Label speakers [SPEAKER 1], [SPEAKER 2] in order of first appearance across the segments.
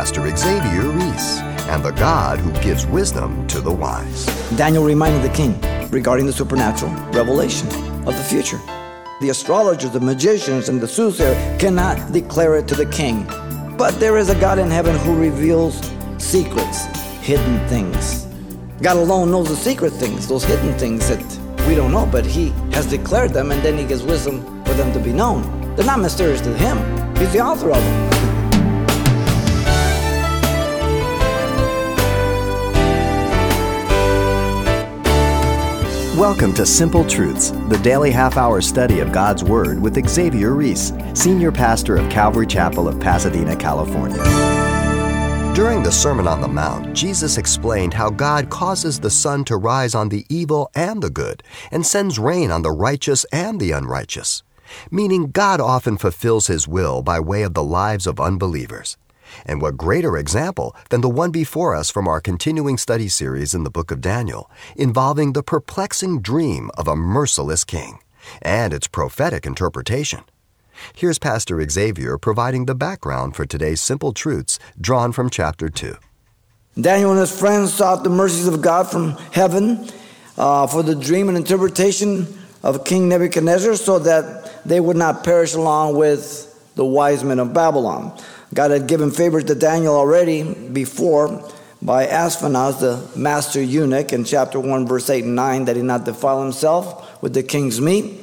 [SPEAKER 1] Pastor Xavier Reese and the God who gives wisdom to the wise.
[SPEAKER 2] Daniel reminded the king regarding the supernatural revelation of the future. The astrologers, the magicians, and the soothsayer cannot declare it to the king. But there is a God in heaven who reveals secrets, hidden things. God alone knows the secret things, those hidden things that we don't know, but He has declared them and then He gives wisdom for them to be known. They're not mysterious to Him, He's the author of them.
[SPEAKER 1] Welcome to Simple Truths, the daily half hour study of God's Word with Xavier Reese, Senior Pastor of Calvary Chapel of Pasadena, California. During the Sermon on the Mount, Jesus explained how God causes the sun to rise on the evil and the good, and sends rain on the righteous and the unrighteous, meaning God often fulfills His will by way of the lives of unbelievers. And what greater example than the one before us from our continuing study series in the book of Daniel, involving the perplexing dream of a merciless king and its prophetic interpretation. Here's Pastor Xavier providing the background for today's simple truths drawn from chapter 2.
[SPEAKER 2] Daniel and his friends sought the mercies of God from heaven uh, for the dream and interpretation of King Nebuchadnezzar so that they would not perish along with the wise men of Babylon. God had given favor to Daniel already before by Ashpenaz, the master eunuch, in chapter 1, verse 8 and 9, that he not defile himself with the king's meat.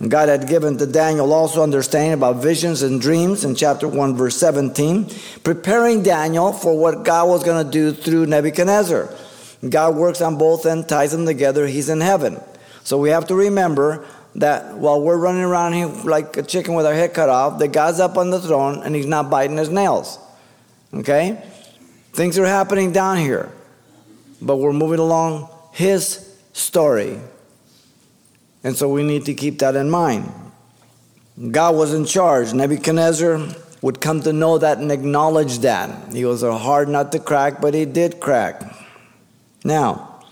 [SPEAKER 2] And God had given to Daniel also understanding about visions and dreams in chapter 1, verse 17, preparing Daniel for what God was going to do through Nebuchadnezzar. God works on both and ties them together. He's in heaven. So we have to remember that while we're running around here like a chicken with our head cut off, that God's up on the throne and he's not biting his nails. Okay? Things are happening down here, but we're moving along his story. And so we need to keep that in mind. God was in charge. Nebuchadnezzar would come to know that and acknowledge that. He was a hard nut to crack, but he did crack. Now,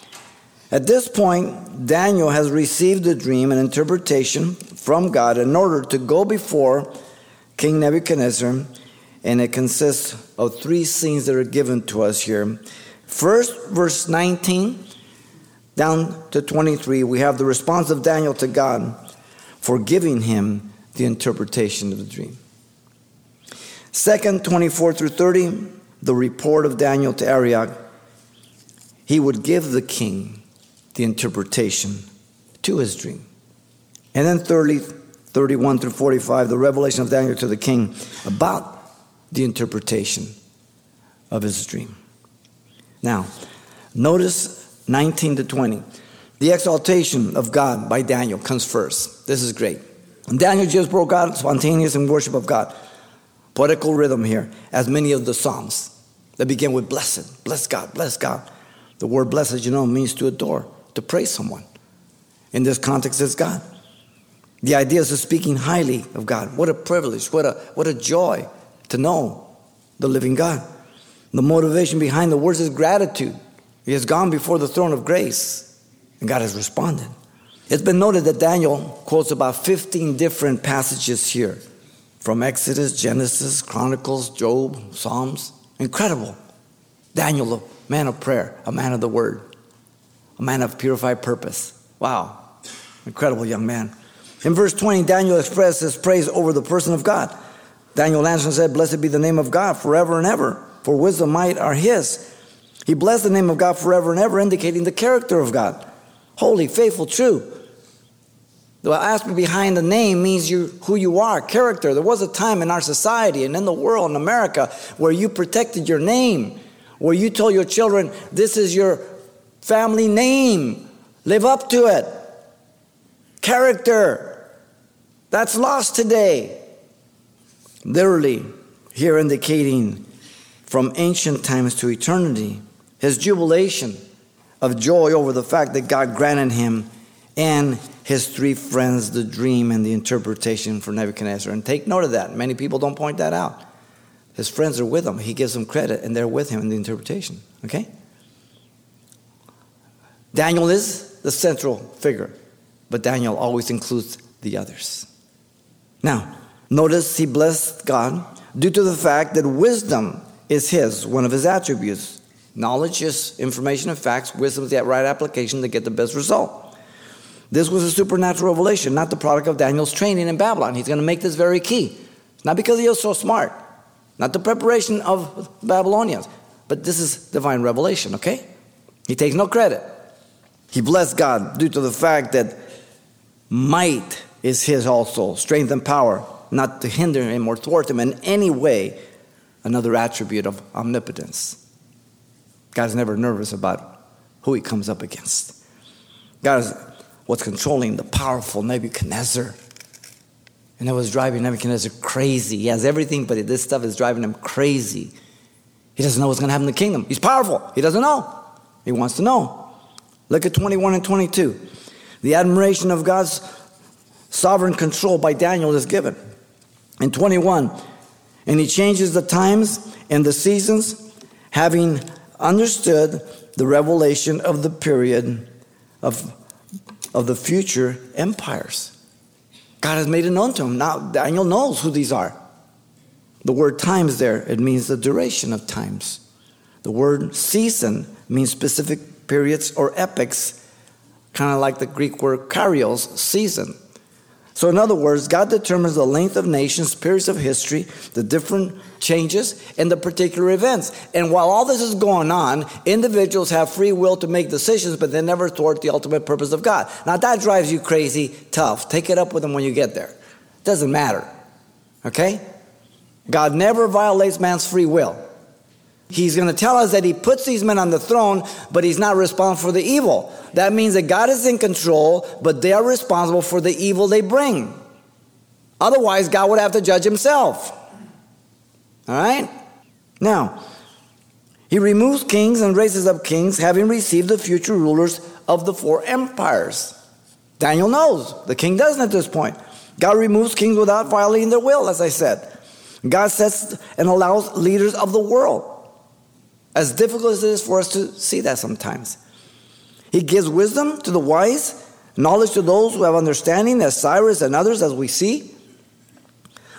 [SPEAKER 2] at this point, Daniel has received a dream and interpretation from God in order to go before King Nebuchadnezzar, and it consists of three scenes that are given to us here. First, verse 19 down to 23, we have the response of Daniel to God for giving him the interpretation of the dream. Second, 24 through 30, the report of Daniel to Arioch. He would give the king the interpretation to his dream. And then 30, 31 through 45, the revelation of Daniel to the king about the interpretation of his dream. Now, notice 19 to 20. The exaltation of God by Daniel comes first. This is great. And Daniel just broke out spontaneous in worship of God. Poetical rhythm here, as many of the Psalms that begin with blessed, bless God, bless God. The word blessed, you know, means to adore to praise someone. In this context, it's God. The idea is of speaking highly of God. What a privilege, what a, what a joy to know the living God. The motivation behind the words is gratitude. He has gone before the throne of grace, and God has responded. It's been noted that Daniel quotes about 15 different passages here from Exodus, Genesis, Chronicles, Job, Psalms. Incredible. Daniel, a man of prayer, a man of the word a man of purified purpose. Wow, incredible young man. In verse 20, Daniel expressed his praise over the person of God. Daniel and said, Blessed be the name of God forever and ever, for wisdom might are his. He blessed the name of God forever and ever, indicating the character of God holy, faithful, true. The aspect behind the name means you, who you are, character. There was a time in our society and in the world, in America, where you protected your name, where you told your children, This is your family name. Live up to it. Character. That's lost today. Literally, here indicating from ancient times to eternity, his jubilation of joy over the fact that God granted him and his three friends the dream and the interpretation for Nebuchadnezzar. And take note of that. Many people don't point that out. His friends are with him. He gives them credit, and they're with him in the interpretation. Okay? Daniel is the central figure, but Daniel always includes the others. Now, notice he blessed God due to the fact that wisdom is his, one of his attributes. Knowledge is information and facts, wisdom is the right application to get the best result. This was a supernatural revelation, not the product of Daniel's training in Babylon. He's going to make this very key. Not because he was so smart, not the preparation of Babylonians, but this is divine revelation, okay? He takes no credit. He blessed God due to the fact that might is his also, strength and power, not to hinder him or thwart him in any way, another attribute of omnipotence. God's never nervous about who he comes up against. God is what's controlling the powerful Nebuchadnezzar. And that was driving Nebuchadnezzar crazy. He has everything, but this stuff is driving him crazy. He doesn't know what's going to happen in the kingdom. He's powerful. He doesn't know. He wants to know. Look at 21 and 22. The admiration of God's sovereign control by Daniel is given. In 21, and he changes the times and the seasons, having understood the revelation of the period of, of the future empires. God has made it known to him. Now Daniel knows who these are. The word times there, it means the duration of times. The word season means specific periods or epochs, kind of like the Greek word kairos, season. So, in other words, God determines the length of nations, periods of history, the different changes, and the particular events. And while all this is going on, individuals have free will to make decisions, but they never thwart the ultimate purpose of God. Now, that drives you crazy tough. Take it up with them when you get there. It Doesn't matter. Okay? God never violates man's free will. He's going to tell us that he puts these men on the throne, but he's not responsible for the evil. That means that God is in control, but they are responsible for the evil they bring. Otherwise, God would have to judge himself. All right? Now, he removes kings and raises up kings, having received the future rulers of the four empires. Daniel knows. The king doesn't at this point. God removes kings without violating their will, as I said. God sets and allows leaders of the world as difficult as it is for us to see that sometimes. He gives wisdom to the wise, knowledge to those who have understanding, as Cyrus and others, as we see.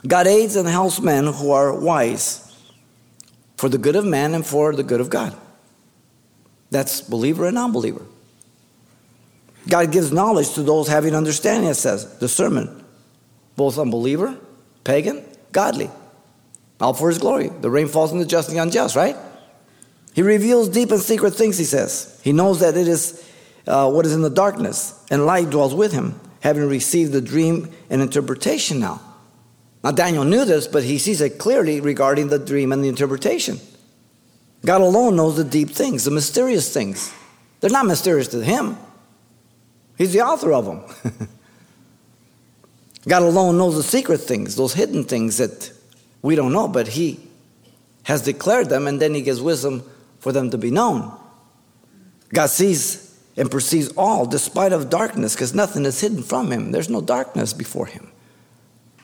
[SPEAKER 2] God aids and helps men who are wise for the good of man and for the good of God. That's believer and non believer. God gives knowledge to those having understanding, it says, discernment, both unbeliever, pagan, godly. All for his glory. The rain falls on the just and the unjust, right? He reveals deep and secret things, he says. He knows that it is uh, what is in the darkness, and light dwells with him, having received the dream and interpretation now. Now, Daniel knew this, but he sees it clearly regarding the dream and the interpretation. God alone knows the deep things, the mysterious things. They're not mysterious to him, he's the author of them. God alone knows the secret things, those hidden things that we don't know, but he has declared them, and then he gives wisdom for them to be known. God sees and perceives all despite of darkness because nothing is hidden from him. There's no darkness before him.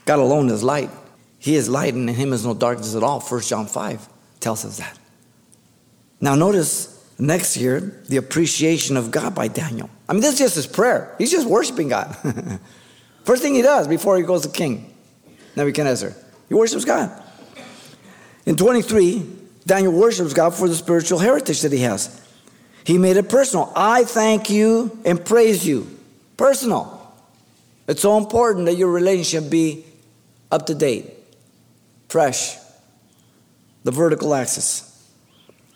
[SPEAKER 2] God alone is light. He is light and in him is no darkness at all. 1 John 5 tells us that. Now notice next year the appreciation of God by Daniel. I mean, this is just his prayer. He's just worshiping God. First thing he does before he goes to King Nebuchadnezzar, he worships God. In 23, Daniel worships God for the spiritual heritage that he has. He made it personal. I thank you and praise you. Personal. It's so important that your relationship be up to date, fresh, the vertical axis.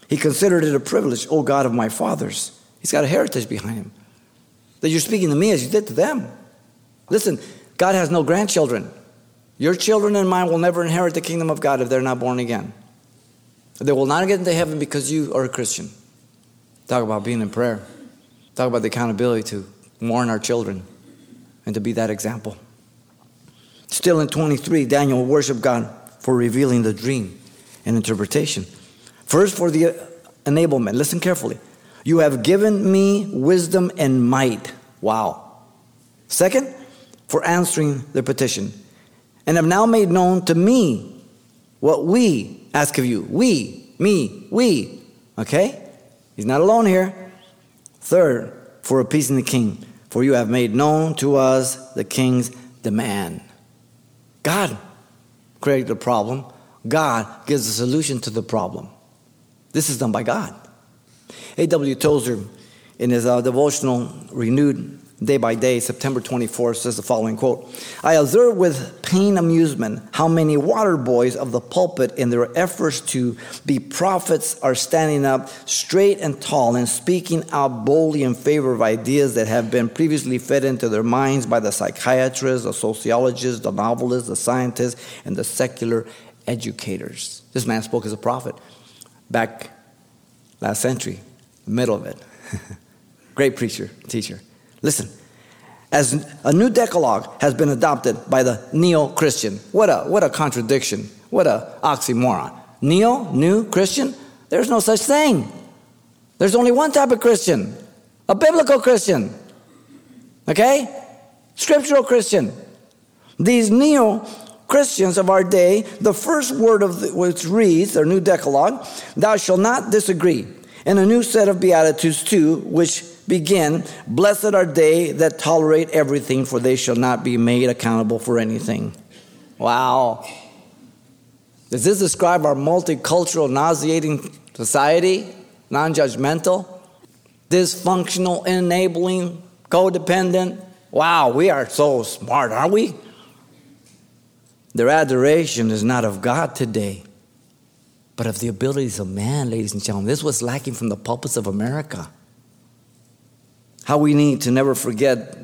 [SPEAKER 2] He considered it a privilege, O God of my fathers. He's got a heritage behind him. That you're speaking to me as you did to them. Listen, God has no grandchildren. Your children and mine will never inherit the kingdom of God if they're not born again. They will not get into heaven because you are a Christian. Talk about being in prayer. Talk about the accountability to warn our children and to be that example. Still in 23, Daniel worshiped God for revealing the dream and interpretation. First, for the enablement. Listen carefully. You have given me wisdom and might. Wow. Second, for answering the petition. And have now made known to me what we ask of you. We, me, we. Okay? He's not alone here. Third, for appeasing the king, for you have made known to us the king's demand. God created the problem. God gives the solution to the problem. This is done by God. A.W. Tozer, in his uh, devotional Renewed Day by Day, September 24th, says the following quote I observe with pain amusement how many water boys of the pulpit, in their efforts to be prophets, are standing up straight and tall and speaking out boldly in favor of ideas that have been previously fed into their minds by the psychiatrists, the sociologists, the novelists, the scientists, and the secular educators. This man spoke as a prophet back last century, middle of it. Great preacher, teacher. Listen, as a new decalogue has been adopted by the neo Christian. What a, what a contradiction. What a oxymoron. Neo, new Christian? There's no such thing. There's only one type of Christian a biblical Christian. Okay? Scriptural Christian. These neo Christians of our day, the first word of the, which reads, their new decalogue, thou shalt not disagree. And a new set of Beatitudes, too, which begin, Blessed are they that tolerate everything, for they shall not be made accountable for anything. Wow. Does this describe our multicultural, nauseating society? Non judgmental? Dysfunctional, enabling, codependent? Wow, we are so smart, aren't we? Their adoration is not of God today, but of the abilities of man, ladies and gentlemen. This was lacking from the pulpits of America. How we need to never forget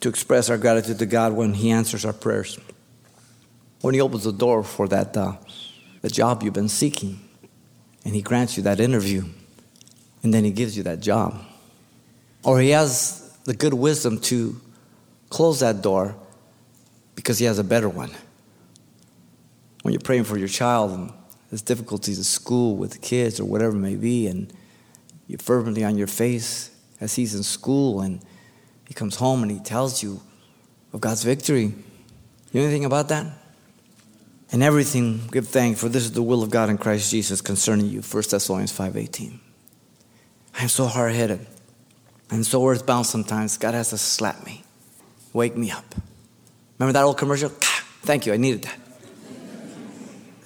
[SPEAKER 2] to express our gratitude to God when He answers our prayers. When He opens the door for that uh, the job you've been seeking, and He grants you that interview, and then He gives you that job. Or He has the good wisdom to close that door because He has a better one. When you're praying for your child and there's difficulties at school with the kids or whatever it may be, and you're fervently on your face as he's in school and he comes home and he tells you of God's victory. You know anything about that? And everything give thanks, for this is the will of God in Christ Jesus concerning you. 1 Thessalonians 5.18. I am so hard-headed. I'm so earthbound sometimes. God has to slap me. Wake me up. Remember that old commercial? Ah, thank you, I needed that.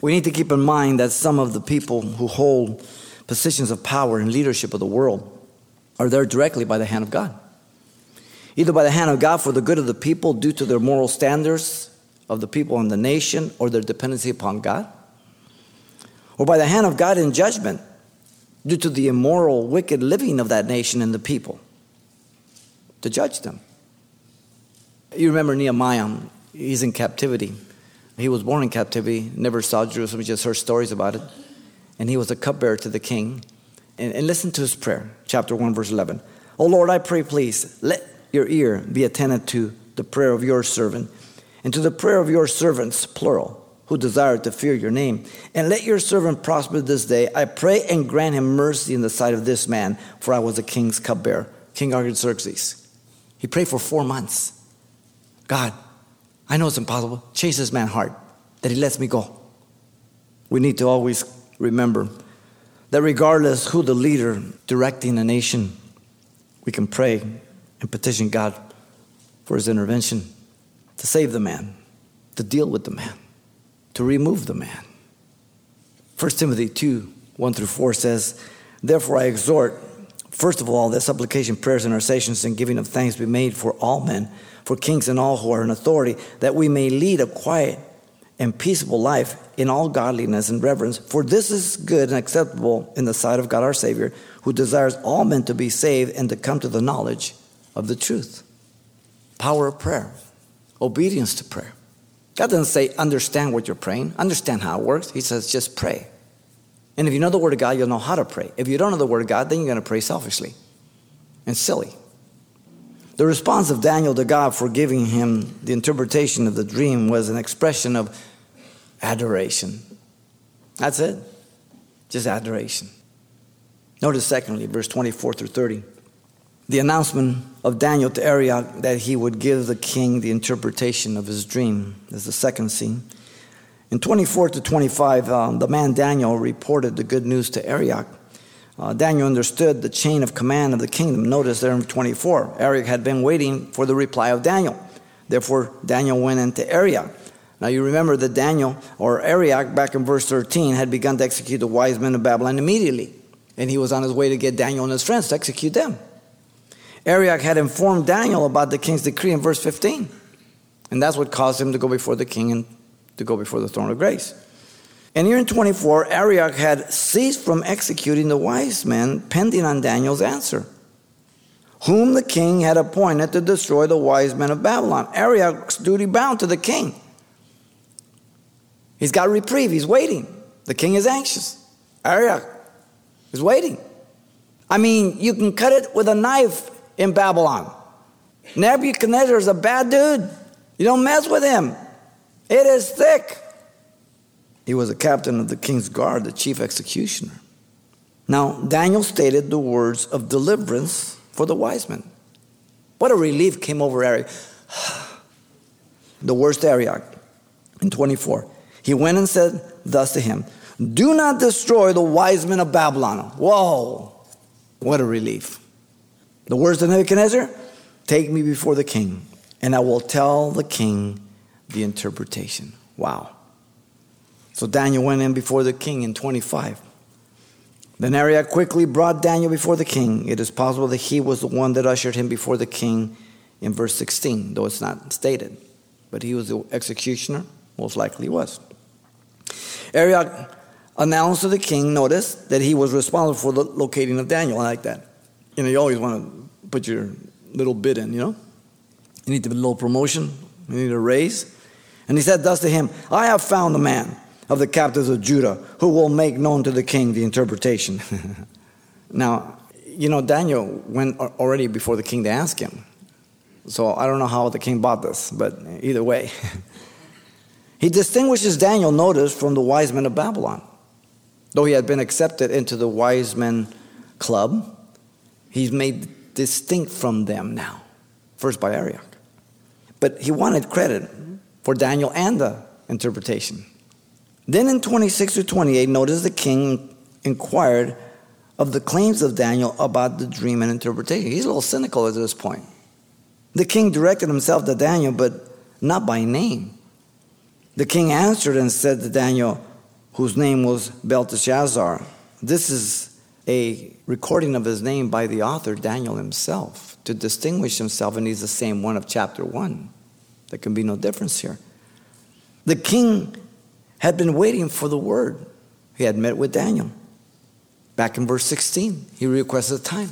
[SPEAKER 2] We need to keep in mind that some of the people who hold positions of power and leadership of the world are there directly by the hand of God. Either by the hand of God for the good of the people due to their moral standards of the people in the nation or their dependency upon God, or by the hand of God in judgment due to the immoral, wicked living of that nation and the people to judge them. You remember Nehemiah, he's in captivity. He was born in captivity, never saw Jerusalem, just heard stories about it. And he was a cupbearer to the king. And, and listen to his prayer, chapter 1, verse 11. Oh Lord, I pray, please, let your ear be attentive to the prayer of your servant and to the prayer of your servants, plural, who desire to fear your name. And let your servant prosper this day. I pray and grant him mercy in the sight of this man, for I was a king's cupbearer, King Artaxerxes. He prayed for four months. God, I know it's impossible. Change this man's heart that he lets me go. We need to always remember that regardless who the leader directing a nation, we can pray and petition God for his intervention to save the man, to deal with the man, to remove the man. 1 Timothy 2 1 through 4 says, Therefore I exhort, first of all, that supplication, prayers, and intercessions and giving of thanks be made for all men, for kings and all who are in authority, that we may lead a quiet and peaceable life in all godliness and reverence, for this is good and acceptable in the sight of God our Savior, who desires all men to be saved and to come to the knowledge of the truth. Power of prayer, obedience to prayer. God doesn't say, understand what you're praying, understand how it works. He says, just pray. And if you know the Word of God, you'll know how to pray. If you don't know the Word of God, then you're going to pray selfishly and silly. The response of Daniel to God for giving him the interpretation of the dream was an expression of adoration. That's it. Just adoration. Notice, secondly, verse 24 through 30. The announcement of Daniel to Arioch that he would give the king the interpretation of his dream is the second scene. In 24 to 25, um, the man Daniel reported the good news to Arioch. Uh, Daniel understood the chain of command of the kingdom. Notice there in 24, Arioch had been waiting for the reply of Daniel. Therefore, Daniel went into Arioch. Now you remember that Daniel or Arioch back in verse 13 had begun to execute the wise men of Babylon immediately. And he was on his way to get Daniel and his friends to execute them. Arioch had informed Daniel about the king's decree in verse 15. And that's what caused him to go before the king and to go before the throne of grace. And here in 24, Arioch had ceased from executing the wise men pending on Daniel's answer, whom the king had appointed to destroy the wise men of Babylon. Arioch's duty bound to the king. He's got reprieve, he's waiting. The king is anxious. Arioch is waiting. I mean, you can cut it with a knife in Babylon. Nebuchadnezzar is a bad dude. You don't mess with him. It is thick. He was a captain of the king's guard, the chief executioner. Now, Daniel stated the words of deliverance for the wise men. What a relief came over Arioch. the worst Arioch in 24. He went and said thus to him, Do not destroy the wise men of Babylon. Whoa, what a relief. The words of Nebuchadnezzar Take me before the king, and I will tell the king the interpretation. Wow. So Daniel went in before the king in 25. Then Arioch quickly brought Daniel before the king. It is possible that he was the one that ushered him before the king in verse 16, though it's not stated. But he was the executioner, most likely was. Arioch announced to the king, notice, that he was responsible for the locating of Daniel. I like that. You know, you always want to put your little bit in, you know? You need a little promotion, you need a raise. And he said thus to him, I have found the man of the captives of Judah, who will make known to the king the interpretation. now, you know, Daniel went already before the king to ask him. So I don't know how the king bought this, but either way. he distinguishes Daniel, notice, from the wise men of Babylon. Though he had been accepted into the wise men club, he's made distinct from them now, first by Arioch. But he wanted credit for Daniel and the interpretation. Then in 26 to 28, notice the king inquired of the claims of Daniel about the dream and interpretation. He's a little cynical at this point. The king directed himself to Daniel, but not by name. The king answered and said to Daniel, whose name was Belteshazzar, This is a recording of his name by the author, Daniel himself, to distinguish himself, and he's the same one of chapter 1. There can be no difference here. The king had been waiting for the word. He had met with Daniel. Back in verse 16, he requested time.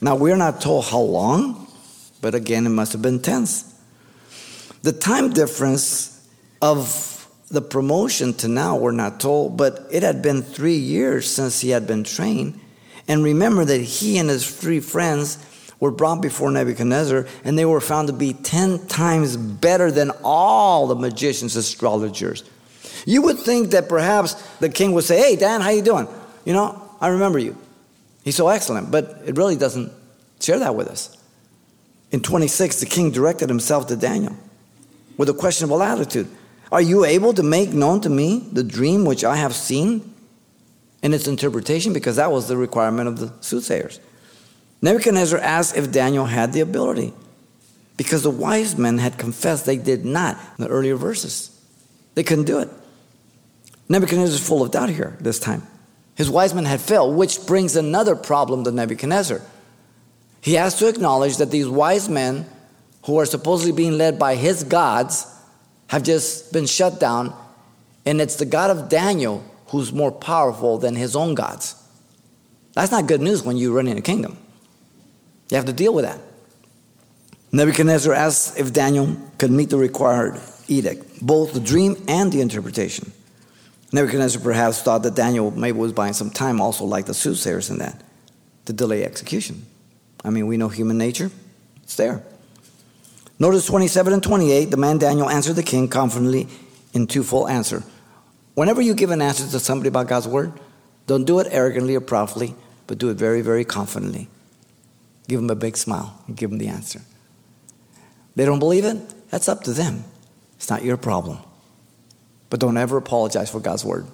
[SPEAKER 2] Now, we're not told how long, but again, it must have been tense. The time difference of the promotion to now, we're not told, but it had been three years since he had been trained. And remember that he and his three friends were brought before Nebuchadnezzar, and they were found to be 10 times better than all the magicians, astrologers, you would think that perhaps the king would say, Hey, Dan, how you doing? You know, I remember you. He's so excellent, but it really doesn't share that with us. In 26, the king directed himself to Daniel with a questionable attitude. Are you able to make known to me the dream which I have seen and its interpretation? Because that was the requirement of the soothsayers. Nebuchadnezzar asked if Daniel had the ability because the wise men had confessed they did not in the earlier verses. They couldn't do it. Nebuchadnezzar is full of doubt here this time. His wise men had failed, which brings another problem to Nebuchadnezzar. He has to acknowledge that these wise men, who are supposedly being led by his gods, have just been shut down, and it's the God of Daniel who's more powerful than his own gods. That's not good news when you're running a kingdom. You have to deal with that. Nebuchadnezzar asks if Daniel could meet the required edict, both the dream and the interpretation. Nebuchadnezzar perhaps thought that Daniel maybe was buying some time, also like the soothsayers in that, to delay execution. I mean, we know human nature, it's there. Notice 27 and 28, the man Daniel answered the king confidently in twofold answer. Whenever you give an answer to somebody about God's word, don't do it arrogantly or proudly, but do it very, very confidently. Give them a big smile and give them the answer. They don't believe it? That's up to them. It's not your problem. But don't ever apologize for God's word.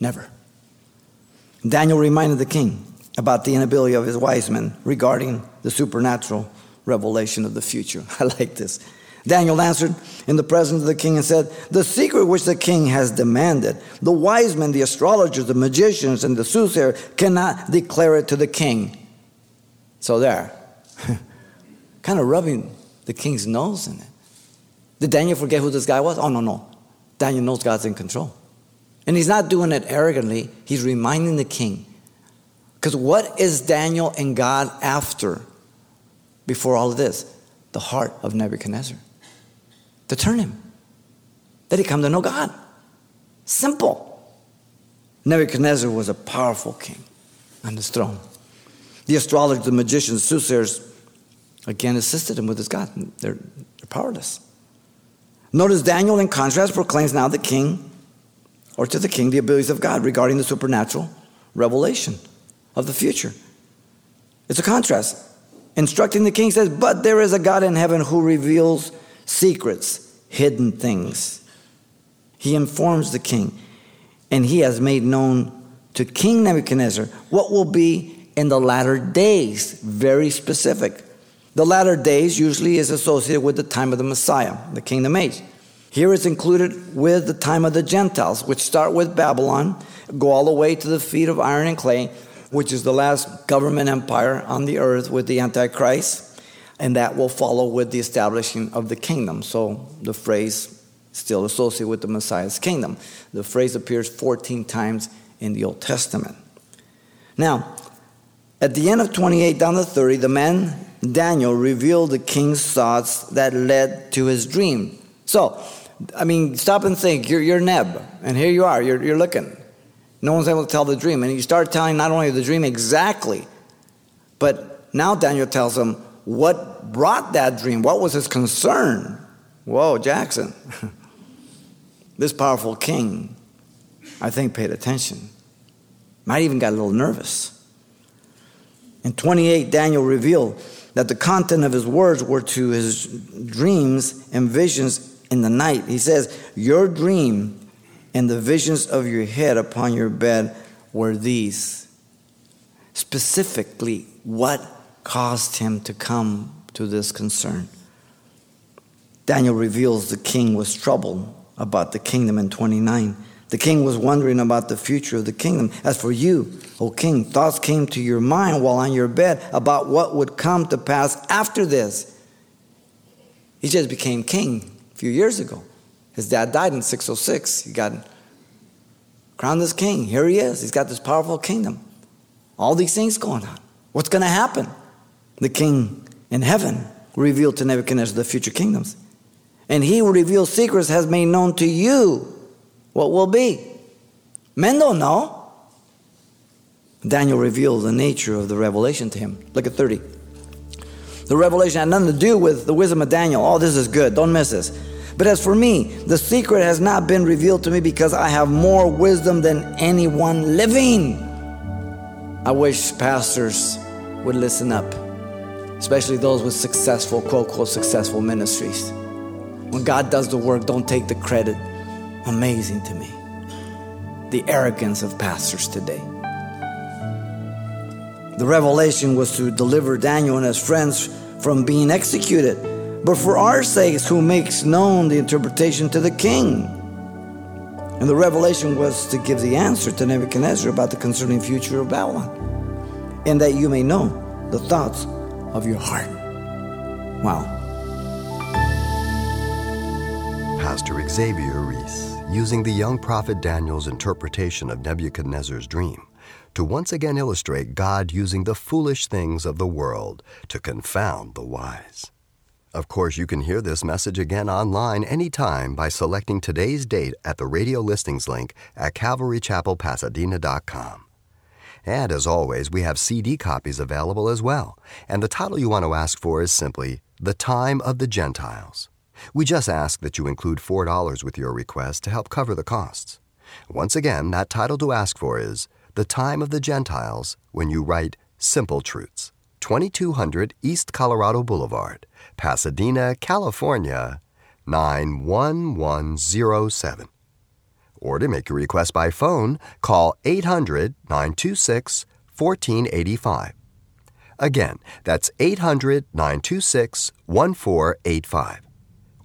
[SPEAKER 2] Never. Daniel reminded the king about the inability of his wise men regarding the supernatural revelation of the future. I like this. Daniel answered in the presence of the king and said, The secret which the king has demanded, the wise men, the astrologers, the magicians, and the soothsayer cannot declare it to the king. So there, kind of rubbing the king's nose in it. Did Daniel forget who this guy was? Oh, no, no. Daniel knows God's in control. And he's not doing it arrogantly, he's reminding the king. Because what is Daniel and God after before all of this? The heart of Nebuchadnezzar to turn him, that he come to know God. Simple. Nebuchadnezzar was a powerful king on his throne. The astrologers, the magicians, soothsayers, again assisted him with his God. They're, they're powerless. Notice Daniel, in contrast, proclaims now the king, or to the king, the abilities of God regarding the supernatural revelation of the future. It's a contrast. Instructing the king says, But there is a God in heaven who reveals secrets, hidden things. He informs the king, and he has made known to King Nebuchadnezzar what will be in the latter days. Very specific. The latter days usually is associated with the time of the Messiah, the kingdom age. Here it's included with the time of the Gentiles, which start with Babylon, go all the way to the feet of iron and clay, which is the last government empire on the earth with the Antichrist and that will follow with the establishing of the kingdom. So the phrase still associated with the Messiah's kingdom. The phrase appears 14 times in the Old Testament. Now, at the end of 28 down to 30, the man Daniel revealed the king's thoughts that led to his dream. So, I mean, stop and think. You're, you're Neb, and here you are. You're, you're looking. No one's able to tell the dream. And you start telling not only the dream exactly, but now Daniel tells him what brought that dream? What was his concern? Whoa, Jackson. this powerful king, I think, paid attention. Might even got a little nervous. In 28, Daniel revealed that the content of his words were to his dreams and visions in the night. He says, Your dream and the visions of your head upon your bed were these. Specifically, what caused him to come to this concern. Daniel reveals the king was troubled about the kingdom in 29. The king was wondering about the future of the kingdom. As for you, O king, thoughts came to your mind while on your bed about what would come to pass after this. He just became king a few years ago. His dad died in 606. He got crowned as king. Here he is. He's got this powerful kingdom. All these things going on. What's going to happen? the king in heaven revealed to Nebuchadnezzar the future kingdoms. And he who reveals secrets has made known to you what will be. Men don't know. Daniel revealed the nature of the revelation to him. Look at 30. The revelation had nothing to do with the wisdom of Daniel. Oh, this is good. Don't miss this. But as for me, the secret has not been revealed to me because I have more wisdom than anyone living. I wish pastors would listen up especially those with successful, quote, quote, successful ministries. When God does the work, don't take the credit. Amazing to me. The arrogance of pastors today. The revelation was to deliver Daniel and his friends from being executed, but for our sakes, who makes known the interpretation to the king. And the revelation was to give the answer to Nebuchadnezzar about the concerning future of Babylon, and that you may know the thoughts of your heart. Wow.
[SPEAKER 1] Pastor Xavier Reese, using the young prophet Daniel's interpretation of Nebuchadnezzar's dream to once again illustrate God using the foolish things of the world to confound the wise. Of course, you can hear this message again online anytime by selecting today's date at the radio listings link at calvarychapelpasadena.com. And as always, we have CD copies available as well. And the title you want to ask for is simply The Time of the Gentiles. We just ask that you include $4 with your request to help cover the costs. Once again, that title to ask for is The Time of the Gentiles when you write Simple Truths, 2200 East Colorado Boulevard, Pasadena, California, 91107. Or to make your request by phone, call 800 926 1485. Again, that's 800 926 1485.